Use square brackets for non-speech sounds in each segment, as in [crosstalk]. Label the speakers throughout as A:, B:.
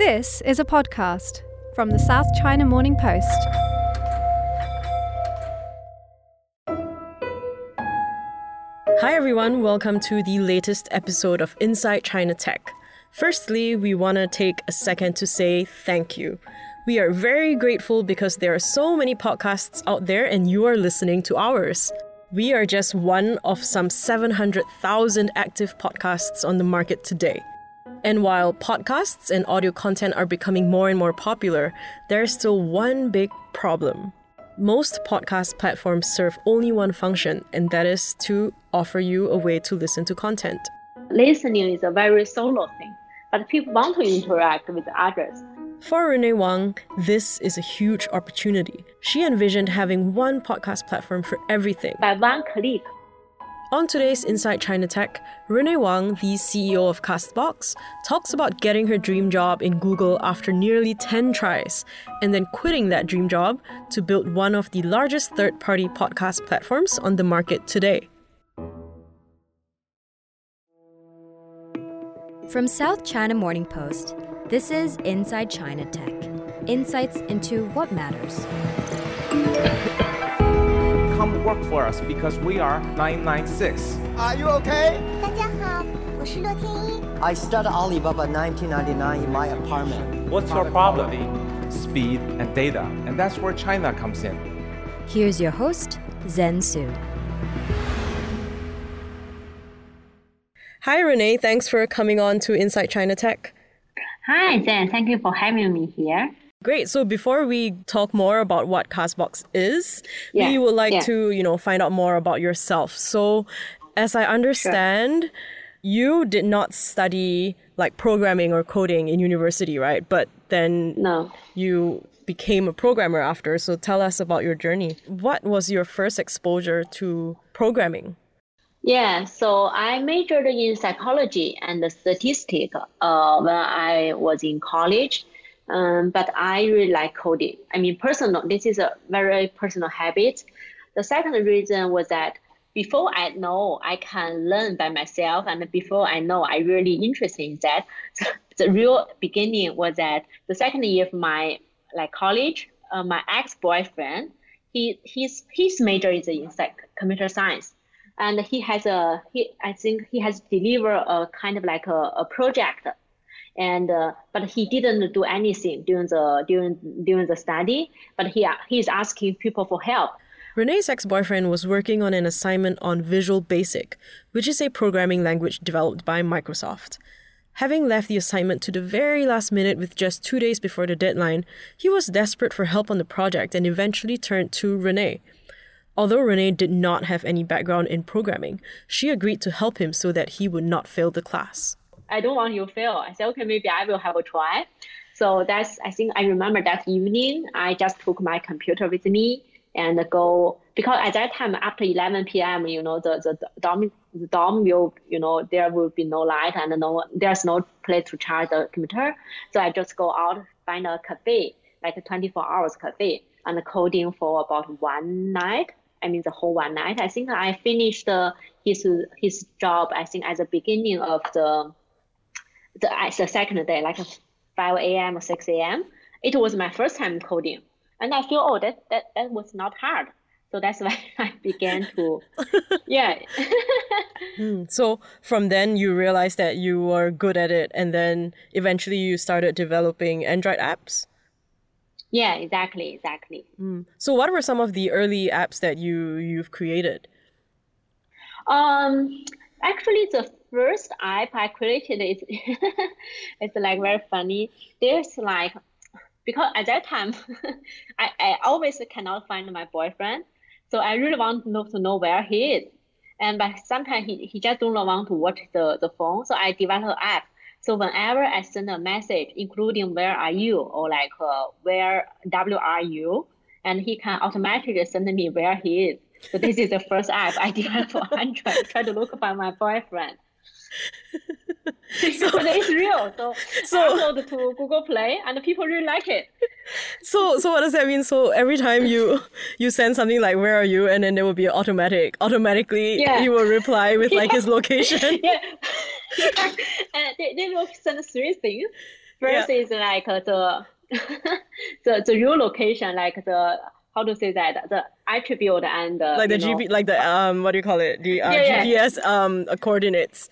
A: This is a podcast from the South China Morning Post.
B: Hi, everyone. Welcome to the latest episode of Inside China Tech. Firstly, we want to take a second to say thank you. We are very grateful because there are so many podcasts out there and you are listening to ours. We are just one of some 700,000 active podcasts on the market today. And while podcasts and audio content are becoming more and more popular, there's still one big problem. Most podcast platforms serve only one function, and that is to offer you a way to listen to content.
C: Listening is a very solo thing, but people want to interact with others.
B: For Renee Wang, this is a huge opportunity. She envisioned having one podcast platform for everything.
C: By one click,
B: On today's Inside China Tech, Renee Wang, the CEO of Castbox, talks about getting her dream job in Google after nearly 10 tries, and then quitting that dream job to build one of the largest third party podcast platforms on the market today.
D: From South China Morning Post, this is Inside China Tech. Insights into what matters
E: work for us because we are 996.
F: Are you okay? i studied Alibaba 1999 in my apartment.
E: What's your problem? Speed and data, and that's where China comes in.
D: Here's your host, Zen Soo.
B: Hi, Renee. Thanks for coming on to Inside China Tech.
C: Hi, Zen. Thank you for having me here.
B: Great. So before we talk more about what Castbox is,
C: Yeah,
B: we would like
C: yeah.
B: to, you know, find out more about yourself. So as I understand, you did not study like programming or coding in university, right? But then
C: No.
B: you became a programmer after. So tell us about your journey. What was your first exposure to programming?
C: Yeah, so I majored in psychology and statistics uh, when I was in college. Um, but I really like coding. I mean, personal, this is a very personal habit. The second reason was that before I know I can learn by myself, and before I know I really interested in that, [laughs] the real beginning was that the second year of my like college, uh, my ex-boyfriend, he his his major is in like computer science, and he has a he I think he has delivered a kind of like a, a project and uh, but he didn't do anything during the during during the study but he he's asking people for help
B: Renee's ex boyfriend was working on an assignment on Visual Basic, which is a programming language developed by Microsoft. Having left the assignment to the very last minute with just two days before the deadline, he was desperate for help on the project and eventually turned to Renee. Although Renee did not have any background in programming, she agreed to help him so that he would not fail the class.
C: I don't want you to fail. I said okay maybe i will have a try. So that's i think i remember that evening i just took my computer with me and go because at that time after 11 p.m you know the, the dorm the dorm will you know there will be no light and no there's no place to charge the computer. So i just go out find a cafe like a 24 hours cafe and coding for about one night. I mean the whole one night. I think i finished uh, his his job i think at the beginning of the the, the second day like 5 a.m or 6 a.m it was my first time coding and i feel oh that that, that was not hard so that's [laughs] why i began to [laughs] yeah
B: So from then, you realized that you were good at it, and then eventually you started developing Android apps.
C: yeah exactly exactly
B: So, what were some of the early apps that you you've created?
C: Um, actually, the first app I created is [laughs] it's like very funny. There's like because at that time [laughs] I, I always cannot find my boyfriend, so I really want to know to know where he is. And but sometimes he, he just don't want to watch the, the phone, so I developed an app. So whenever I send a message, including where are you or like uh, where W are you, and he can automatically send me where he is. So this is the first app I [laughs] developed for Android. Try to look for my boyfriend. [laughs] so it's real. So,
B: So-
C: upload to Google Play, and people really like it.
B: So, so what does that mean? So every time you you send something like "Where are you?" and then there will be automatic, automatically
C: Yeah.
B: he will reply with like his [laughs] location.
C: yeah. [laughs] yeah. and they, they will send three things. First
B: Yeah.
C: is like the the the real location, like the how to say that the attribute and the,
B: Like the
C: know,
B: GP, like the um, what do you call it? The uh,
C: Yeah, yeah.
B: GPS um uh, coordinates.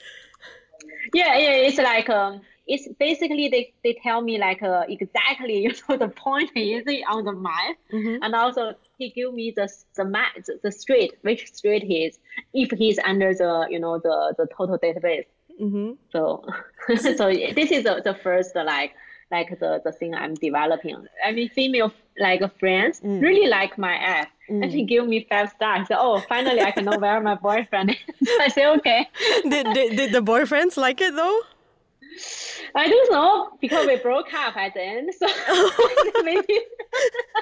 C: Yeah, yeah, it's like um, it's basically they, they tell me like uh, exactly [laughs] you know the point is on the map,
B: Mhm.
C: and also he give me the the map the, the street which street he is if he's under the you know the the total database.
B: Mm-hmm.
C: So [laughs] so this is the, the first like like the, the thing I'm developing. I mean female like friends
B: Mm.
C: really like my app. And she give me five stars. So, oh, finally I can know where my boyfriend is. [laughs] I say okay. [laughs]
B: did, did did the boyfriends like it though?
C: I don't know because we broke up at the end, so [laughs] maybe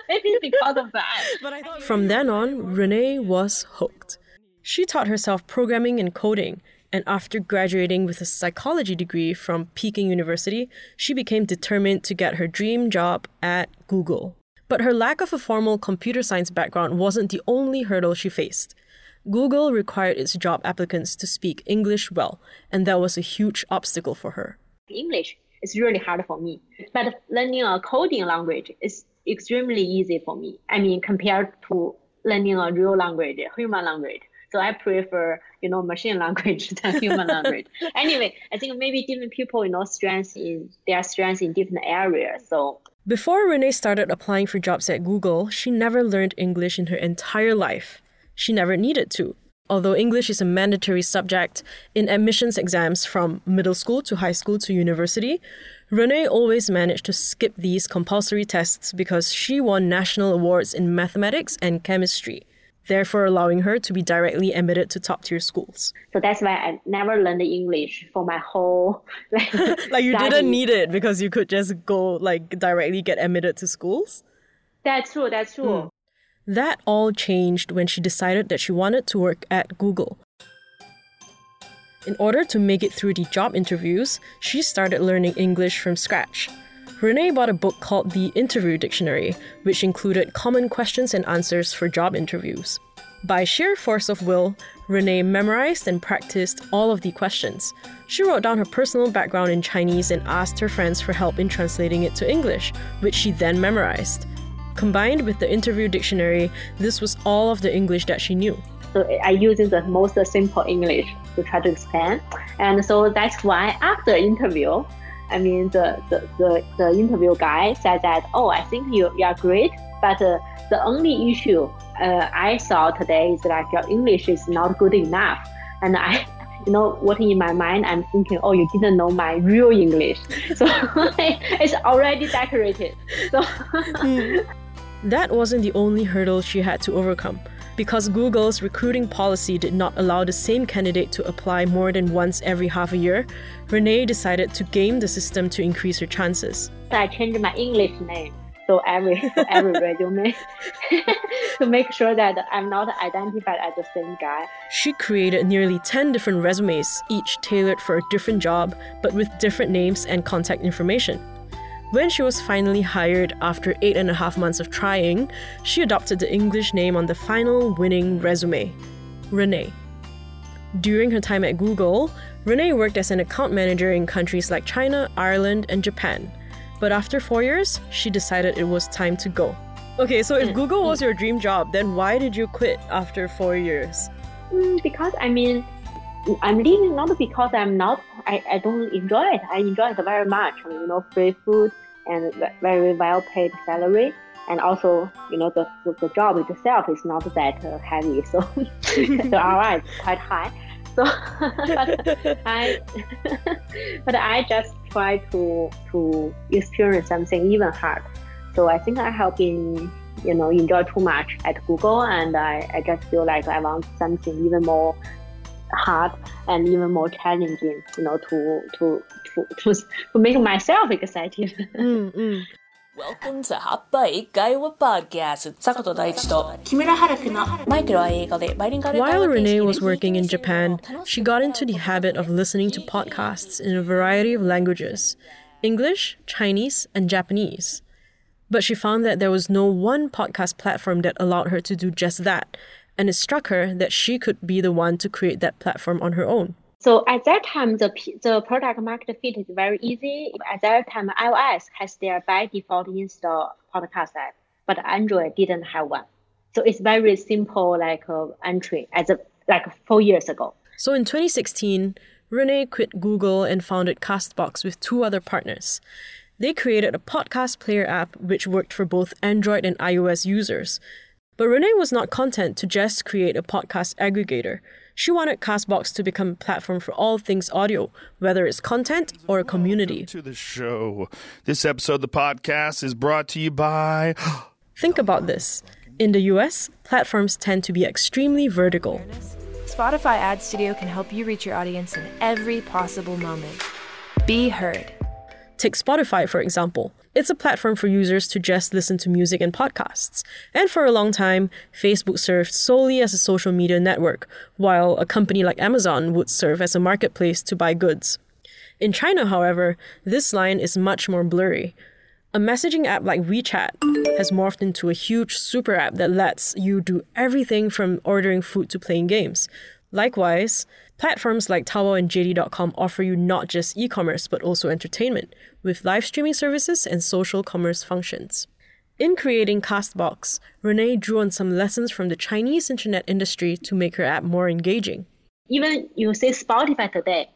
C: maybe because of that.
B: But I thought from then on, Renee was hooked. She taught herself programming and coding, and after graduating with a psychology degree from Peking University, she became determined to get her dream job at Google. But her lack of a formal computer science background wasn't the only hurdle she faced. Google required its job applicants to speak English well, and that was a huge obstacle for her.
C: English is really hard for me, but learning a coding language is extremely easy for me. I mean, compared to learning a real language, a human language. So I prefer, you know, machine [laughs] language than human language. Anyway, I think maybe different people, you know, strengths in their strengths in different areas. So
B: Before Renee started applying for jobs at Google, she never learned English in her entire life. She never needed to. Although English is a mandatory subject in admissions exams from middle school to high school to university, Renee always managed to skip these compulsory tests because she won national awards in mathematics and chemistry, therefore allowing her to be directly admitted to top tier schools.
C: so that's why I never learned English for my whole [laughs] like, [laughs]
B: Like you
C: study.
B: didn't need it because you could just go like directly get admitted to schools.
C: That's true. That's true. Hmm.
B: That all changed when she decided that she wanted to work at Google. In order to make it through the job interviews, she started learning English from scratch. Renee bought a book called The Interview Dictionary, which included common questions and answers for job interviews. By sheer force of will, Renee memorized and practiced all of the questions. She wrote down her personal background in Chinese and asked her friends for help in translating it to English, which she then memorized. Combined with the interview dictionary, this was all of the English that she knew.
C: So I using the most simple English to try to explain. And so that's why after interview, I mean, the, the, the, the interview guy said that, oh, I think you, you are great, but uh, the only issue uh, I saw today is like your English is not good enough. And I, [laughs] you know, what in my mind, I'm thinking, oh, you didn't know my real English. [laughs] So [laughs] it's already decorated. So
B: That wasn't the only hurdle she had to overcome. Because Google's recruiting policy did not allow the same candidate to apply more than once every half a year, Renee decided to game the system to increase her chances.
C: I changed my English name. So every [laughs] every resume [laughs] to make sure that I'm not identified as the same guy.
B: She created nearly 10 different resumes, each tailored for a different job, but with different names and contact information. When she was finally hired after eight and a half months of trying, she adopted the English name on the final winning resume Renee. During her time at Google, Renee worked as an account manager in countries like China, Ireland, and Japan. But after four years, she decided it was time to go. Okay, so if Google was your dream job, then why did you quit after four years?
C: Mm, because I mean, I'm leaving not because I'm not I, I don't enjoy it. I enjoy it very much. You know, free food and very well paid salary. And also, you know, the, the, the job itself is not that uh, heavy, [laughs] so the ROI is quite high. So, but [laughs] I, [laughs] but I just try to to experience something even hard. So I think I have been, you know, enjoy too much at Google, and I, I just feel like I want something even more hard and even more challenging, you know, to to to to, to make myself excited. [laughs]
B: Mm-mm.
G: Welcome to 葉っぱ英会話 Podcast 坂戸大地と木村春樹のマイケルは映画でバイリンガル会
B: While
G: 話形式
B: Renee
G: で
B: was working in Japan, she got into the habit of listening to podcasts in a variety of languages English, Chinese, and Japanese. But she found that there was no one podcast platform that allowed her to do just that, and it struck her that she could be the one to create that platform on her own.
C: So at that time, the the product market fit is very easy. At that time, iOS has their by default install podcast app, but Android didn't have one. So it's very simple, like uh, entry as a, like four years ago.
B: So in 2016, Renee quit Google and founded Castbox with two other partners. They created a podcast player app which worked for both Android and iOS users. But Renee was not content to just create a podcast aggregator. She wanted Castbox to become a platform for all things audio, whether it's content or a community.
H: To the show. This episode of the podcast is brought to you by. [gasps]
B: Think about this. In the US, platforms tend to be extremely vertical.
I: Spotify Ad Studio can help you reach your audience in every possible moment. Be heard.
B: Take Spotify, for example. It's a platform for users to just listen to music and podcasts. And for a long time, Facebook served solely as a social media network, while a company like Amazon would serve as a marketplace to buy goods. In China, however, this line is much more blurry. A messaging app like WeChat has morphed into a huge super app that lets you do everything from ordering food to playing games. Likewise, platforms like Taobao and JD.com offer you not just e commerce but also entertainment, with live streaming services and social commerce functions. In creating Castbox, Renee drew on some lessons from the Chinese internet industry to make her app more engaging.
C: Even you say Spotify today,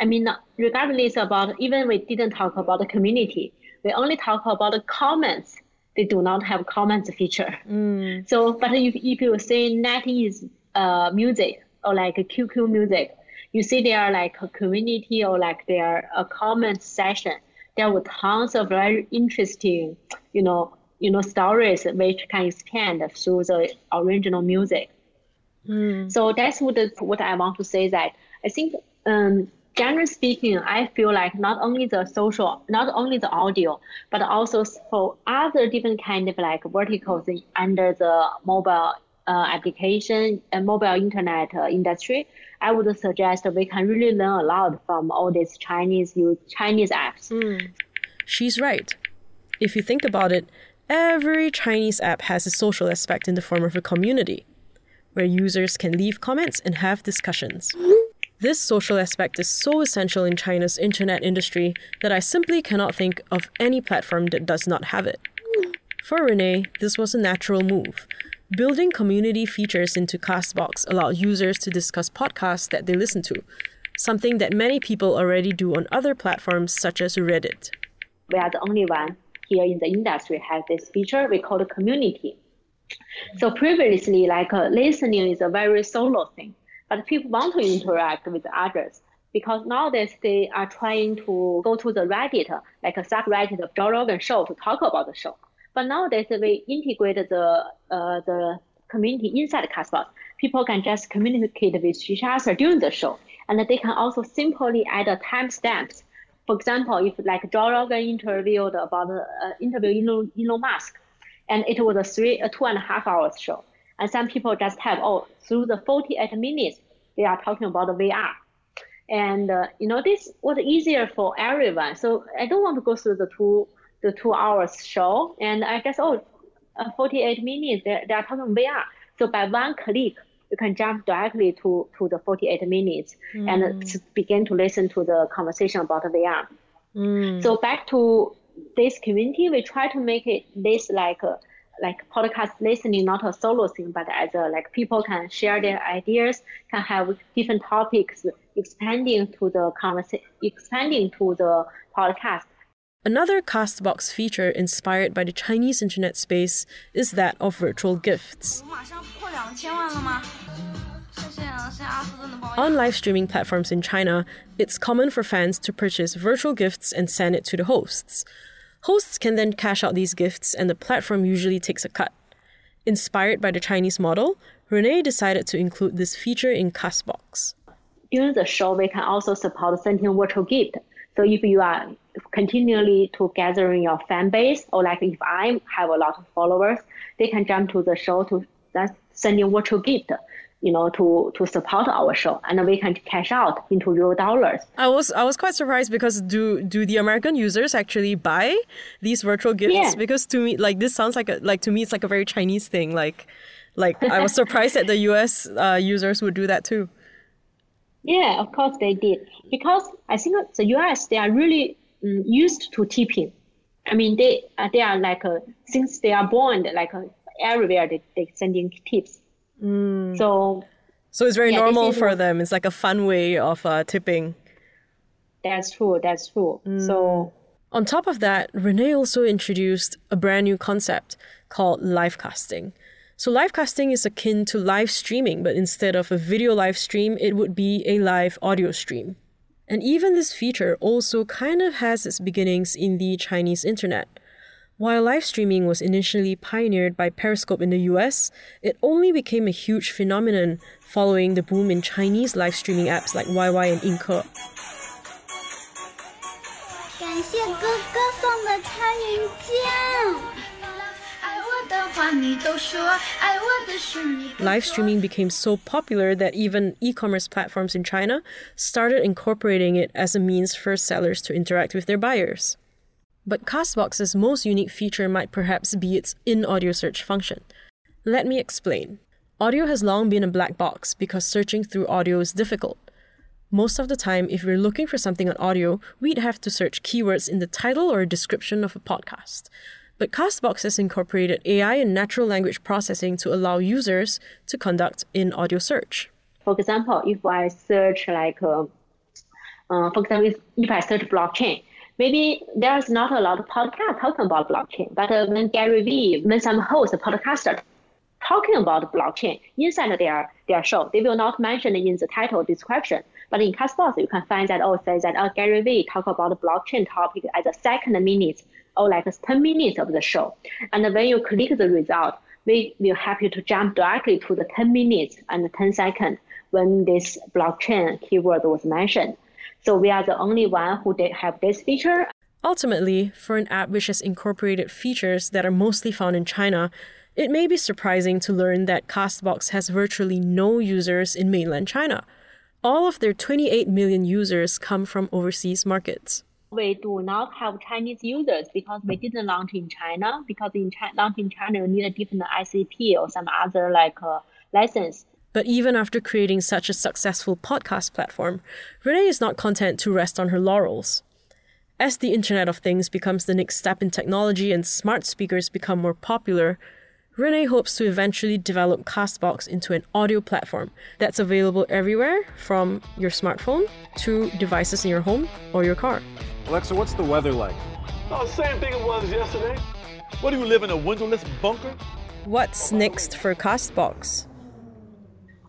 C: I mean, regardless about even we didn't talk about the community, we only talk about the comments. They do not have comments feature.
B: Mm.
C: So, but if, if you say NetEase uh, music or like a QQ music, you see there are like a community or like there are a comment session. There were tons of very interesting, you know, you know, stories which can expand through the original music.
B: Mm.
C: So that's what what I want to say that I think um, generally speaking, I feel like not only the social, not only the audio, but also for other different kind of like verticals under the mobile uh, application and mobile internet uh, industry, I would suggest we can really learn a lot from all these Chinese Chinese apps.
B: Mm. She's right. If you think about it, every Chinese app has a social aspect in the form of a community, where users can leave comments and have discussions. This social aspect is so essential in China's internet industry that I simply cannot think of any platform that does not have it. For Renee, this was a natural move. Building community features into Castbox allowed users to discuss podcasts that they listen to, something that many people already do on other platforms such as Reddit.
C: We are the only one here in the industry has this feature we call the community. So previously, like uh, listening is a very solo thing but people want to interact with others because nowadays they are trying to go to the Reddit, like a subreddit of Joe Rogan show to talk about the show. But nowadays we integrate the uh, the community inside Castbox. People can just communicate with each other during the show, and they can also simply add timestamps. For example, if like Joe Rogan interviewed about uh, interview Elon, Elon Musk, and it was a three a two and a half hours show, and some people just have, oh, through the 48 minutes, they are talking about VR. And, uh, you know, this was easier for everyone. So I don't want to go through the two, the two hours show. And I guess, oh, uh, 48 minutes, they, they are talking VR. So by one click, you can jump directly to, to the 48 minutes mm. and begin to listen to the conversation about the VR.
B: Mm.
C: So back to this community, we try to make it this like a, like podcast listening not a solo thing but as a like people can share their ideas can have different topics expanding to the conversation expanding to the podcast
B: Another Castbox feature inspired by the Chinese internet space is that of virtual gifts. On live streaming platforms in China, it's common for fans to purchase virtual gifts and send it to the hosts. Hosts can then cash out these gifts, and the platform usually takes a cut. Inspired by the Chinese model, Renee decided to include this feature in Castbox.
C: During the show, we can also support sending virtual gift. So if you are continually to gathering your fan base, or like if I have a lot of followers, they can jump to the show to send you virtual gift you know, to to support our show, and we can cash out into real dollars.
B: I was I was quite surprised because do do the American users actually buy these virtual gifts?
C: Yeah.
B: Because to me, like this sounds like a like to me, it's like a very Chinese thing. Like, like I was surprised that the U.S. Uh, users would do that too.
C: Yeah, of course they did. Because I think the US, they are really used to tipping. I mean, they uh, they are like, uh, since they are born, like uh, everywhere they, they sending tips.
B: Mm.
C: So,
B: so it's very
C: yeah,
B: normal for them. It's like a fun way of uh, tipping.
C: That's true. That's true. Mm. So,
B: on top of that, Renee also introduced a brand new concept called live casting. So, live casting is akin to live streaming, but instead of a video live stream, it would be a live audio stream. And even this feature also kind of has its beginnings in the Chinese internet. While live streaming was initially pioneered by Periscope in the US, it only became a huge phenomenon following the boom in Chinese live streaming apps like YY and Inke.
J: 感谢哥哥送的参云剑。
B: Live streaming became so popular that even e commerce platforms in China started incorporating it as a means for sellers to interact with their buyers. But Castbox's most unique feature might perhaps be its in audio search function. Let me explain. Audio has long been a black box because searching through audio is difficult. Most of the time, if we're looking for something on audio, we'd have to search keywords in the title or description of a podcast. But Castbox has incorporated AI and natural language processing to allow users to conduct in audio search.
C: For example, if I search like, uh, uh, for example, if, if I search blockchain, maybe there's not a lot of podcast talking about blockchain. But uh, when Gary Vee, when some host, podcaster talking about blockchain inside their, their show, they will not mention it in the title description. But in Castbox, you can find that, oh, says that, oh, Gary Vee talk about the blockchain topic as a second minute or like 10 minutes of the show. And when you click the result, we will help you to jump directly to the 10 minutes and 10 seconds when this blockchain keyword was mentioned. So we are the only one who did have this feature.
B: Ultimately, for an app which has incorporated features that are mostly found in China, it may be surprising to learn that Castbox has virtually no users in mainland China. All of their 28 million users come from overseas markets
C: we do not have Chinese users because we didn't launch in China. Because in China, launch in China, you need a different ICP or some other like uh, license.
B: But even after creating such a successful podcast platform, Renee is not content to rest on her laurels. As the Internet of Things becomes the next step in technology and smart speakers become more popular, Renee hopes to eventually develop Castbox into an audio platform that's available everywhere from your smartphone to devices in your home or your car.
K: Alexa, what's the weather like?
L: Oh, same thing it was yesterday.
K: What do you live in a windowless bunker?
B: What's next for Castbox?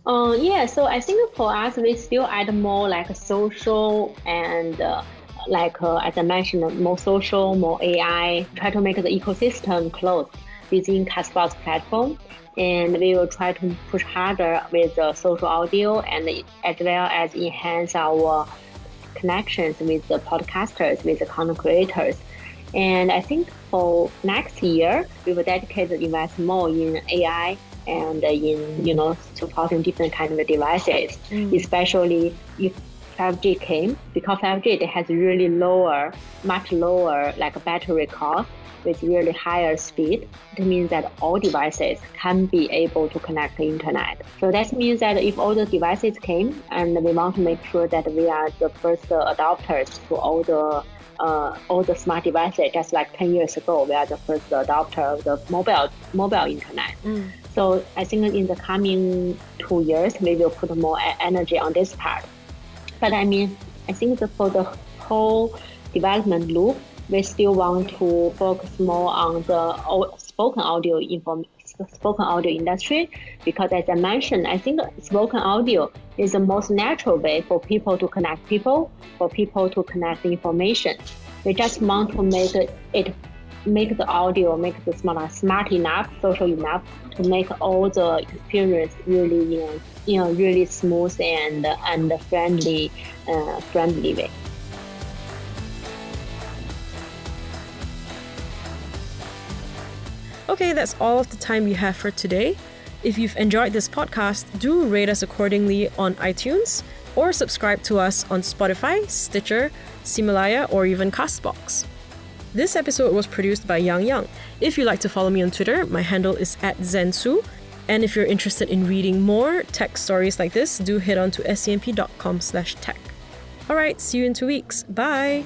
C: Uh, yeah, so I think for us, we still add more like social and uh, like uh, as I mentioned, more social, more AI. Try to make the ecosystem close within Castbox platform, and we will try to push harder with the social audio and as well as enhance our connections with the podcasters, with the content creators. And I think for next year, we will dedicate the invest more in AI and in you know supporting different kind of devices, mm. especially if 5G came because 5G it has really lower, much lower like battery cost with really higher speed, it means that all devices can be able to connect to internet. So that means that if all the devices came and we want to make sure that we are the first adopters to all the uh, all the smart devices, just like 10 years ago, we are the first adopter of the mobile mobile internet. Mm. So I think in the coming two years, we will put more energy on this part. But I mean, I think for the whole development loop, we still want to focus more on the spoken audio inform spoken audio industry because as I mentioned, I think spoken audio is the most natural way for people to connect people, for people to connect information. We just want to make it make the audio, make the smart smart enough, social enough to make all the experience really you know, you know really smooth and and friendly uh, friendly way.
B: Okay, that's all of the time we have for today. If you've enjoyed this podcast, do rate us accordingly on iTunes or subscribe to us on Spotify, Stitcher, Himalaya, or even Castbox. This episode was produced by Yang Yang. If you'd like to follow me on Twitter, my handle is at Zensu. And if you're interested in reading more tech stories like this, do head on to scmp.com slash tech. All right, see you in two weeks. Bye.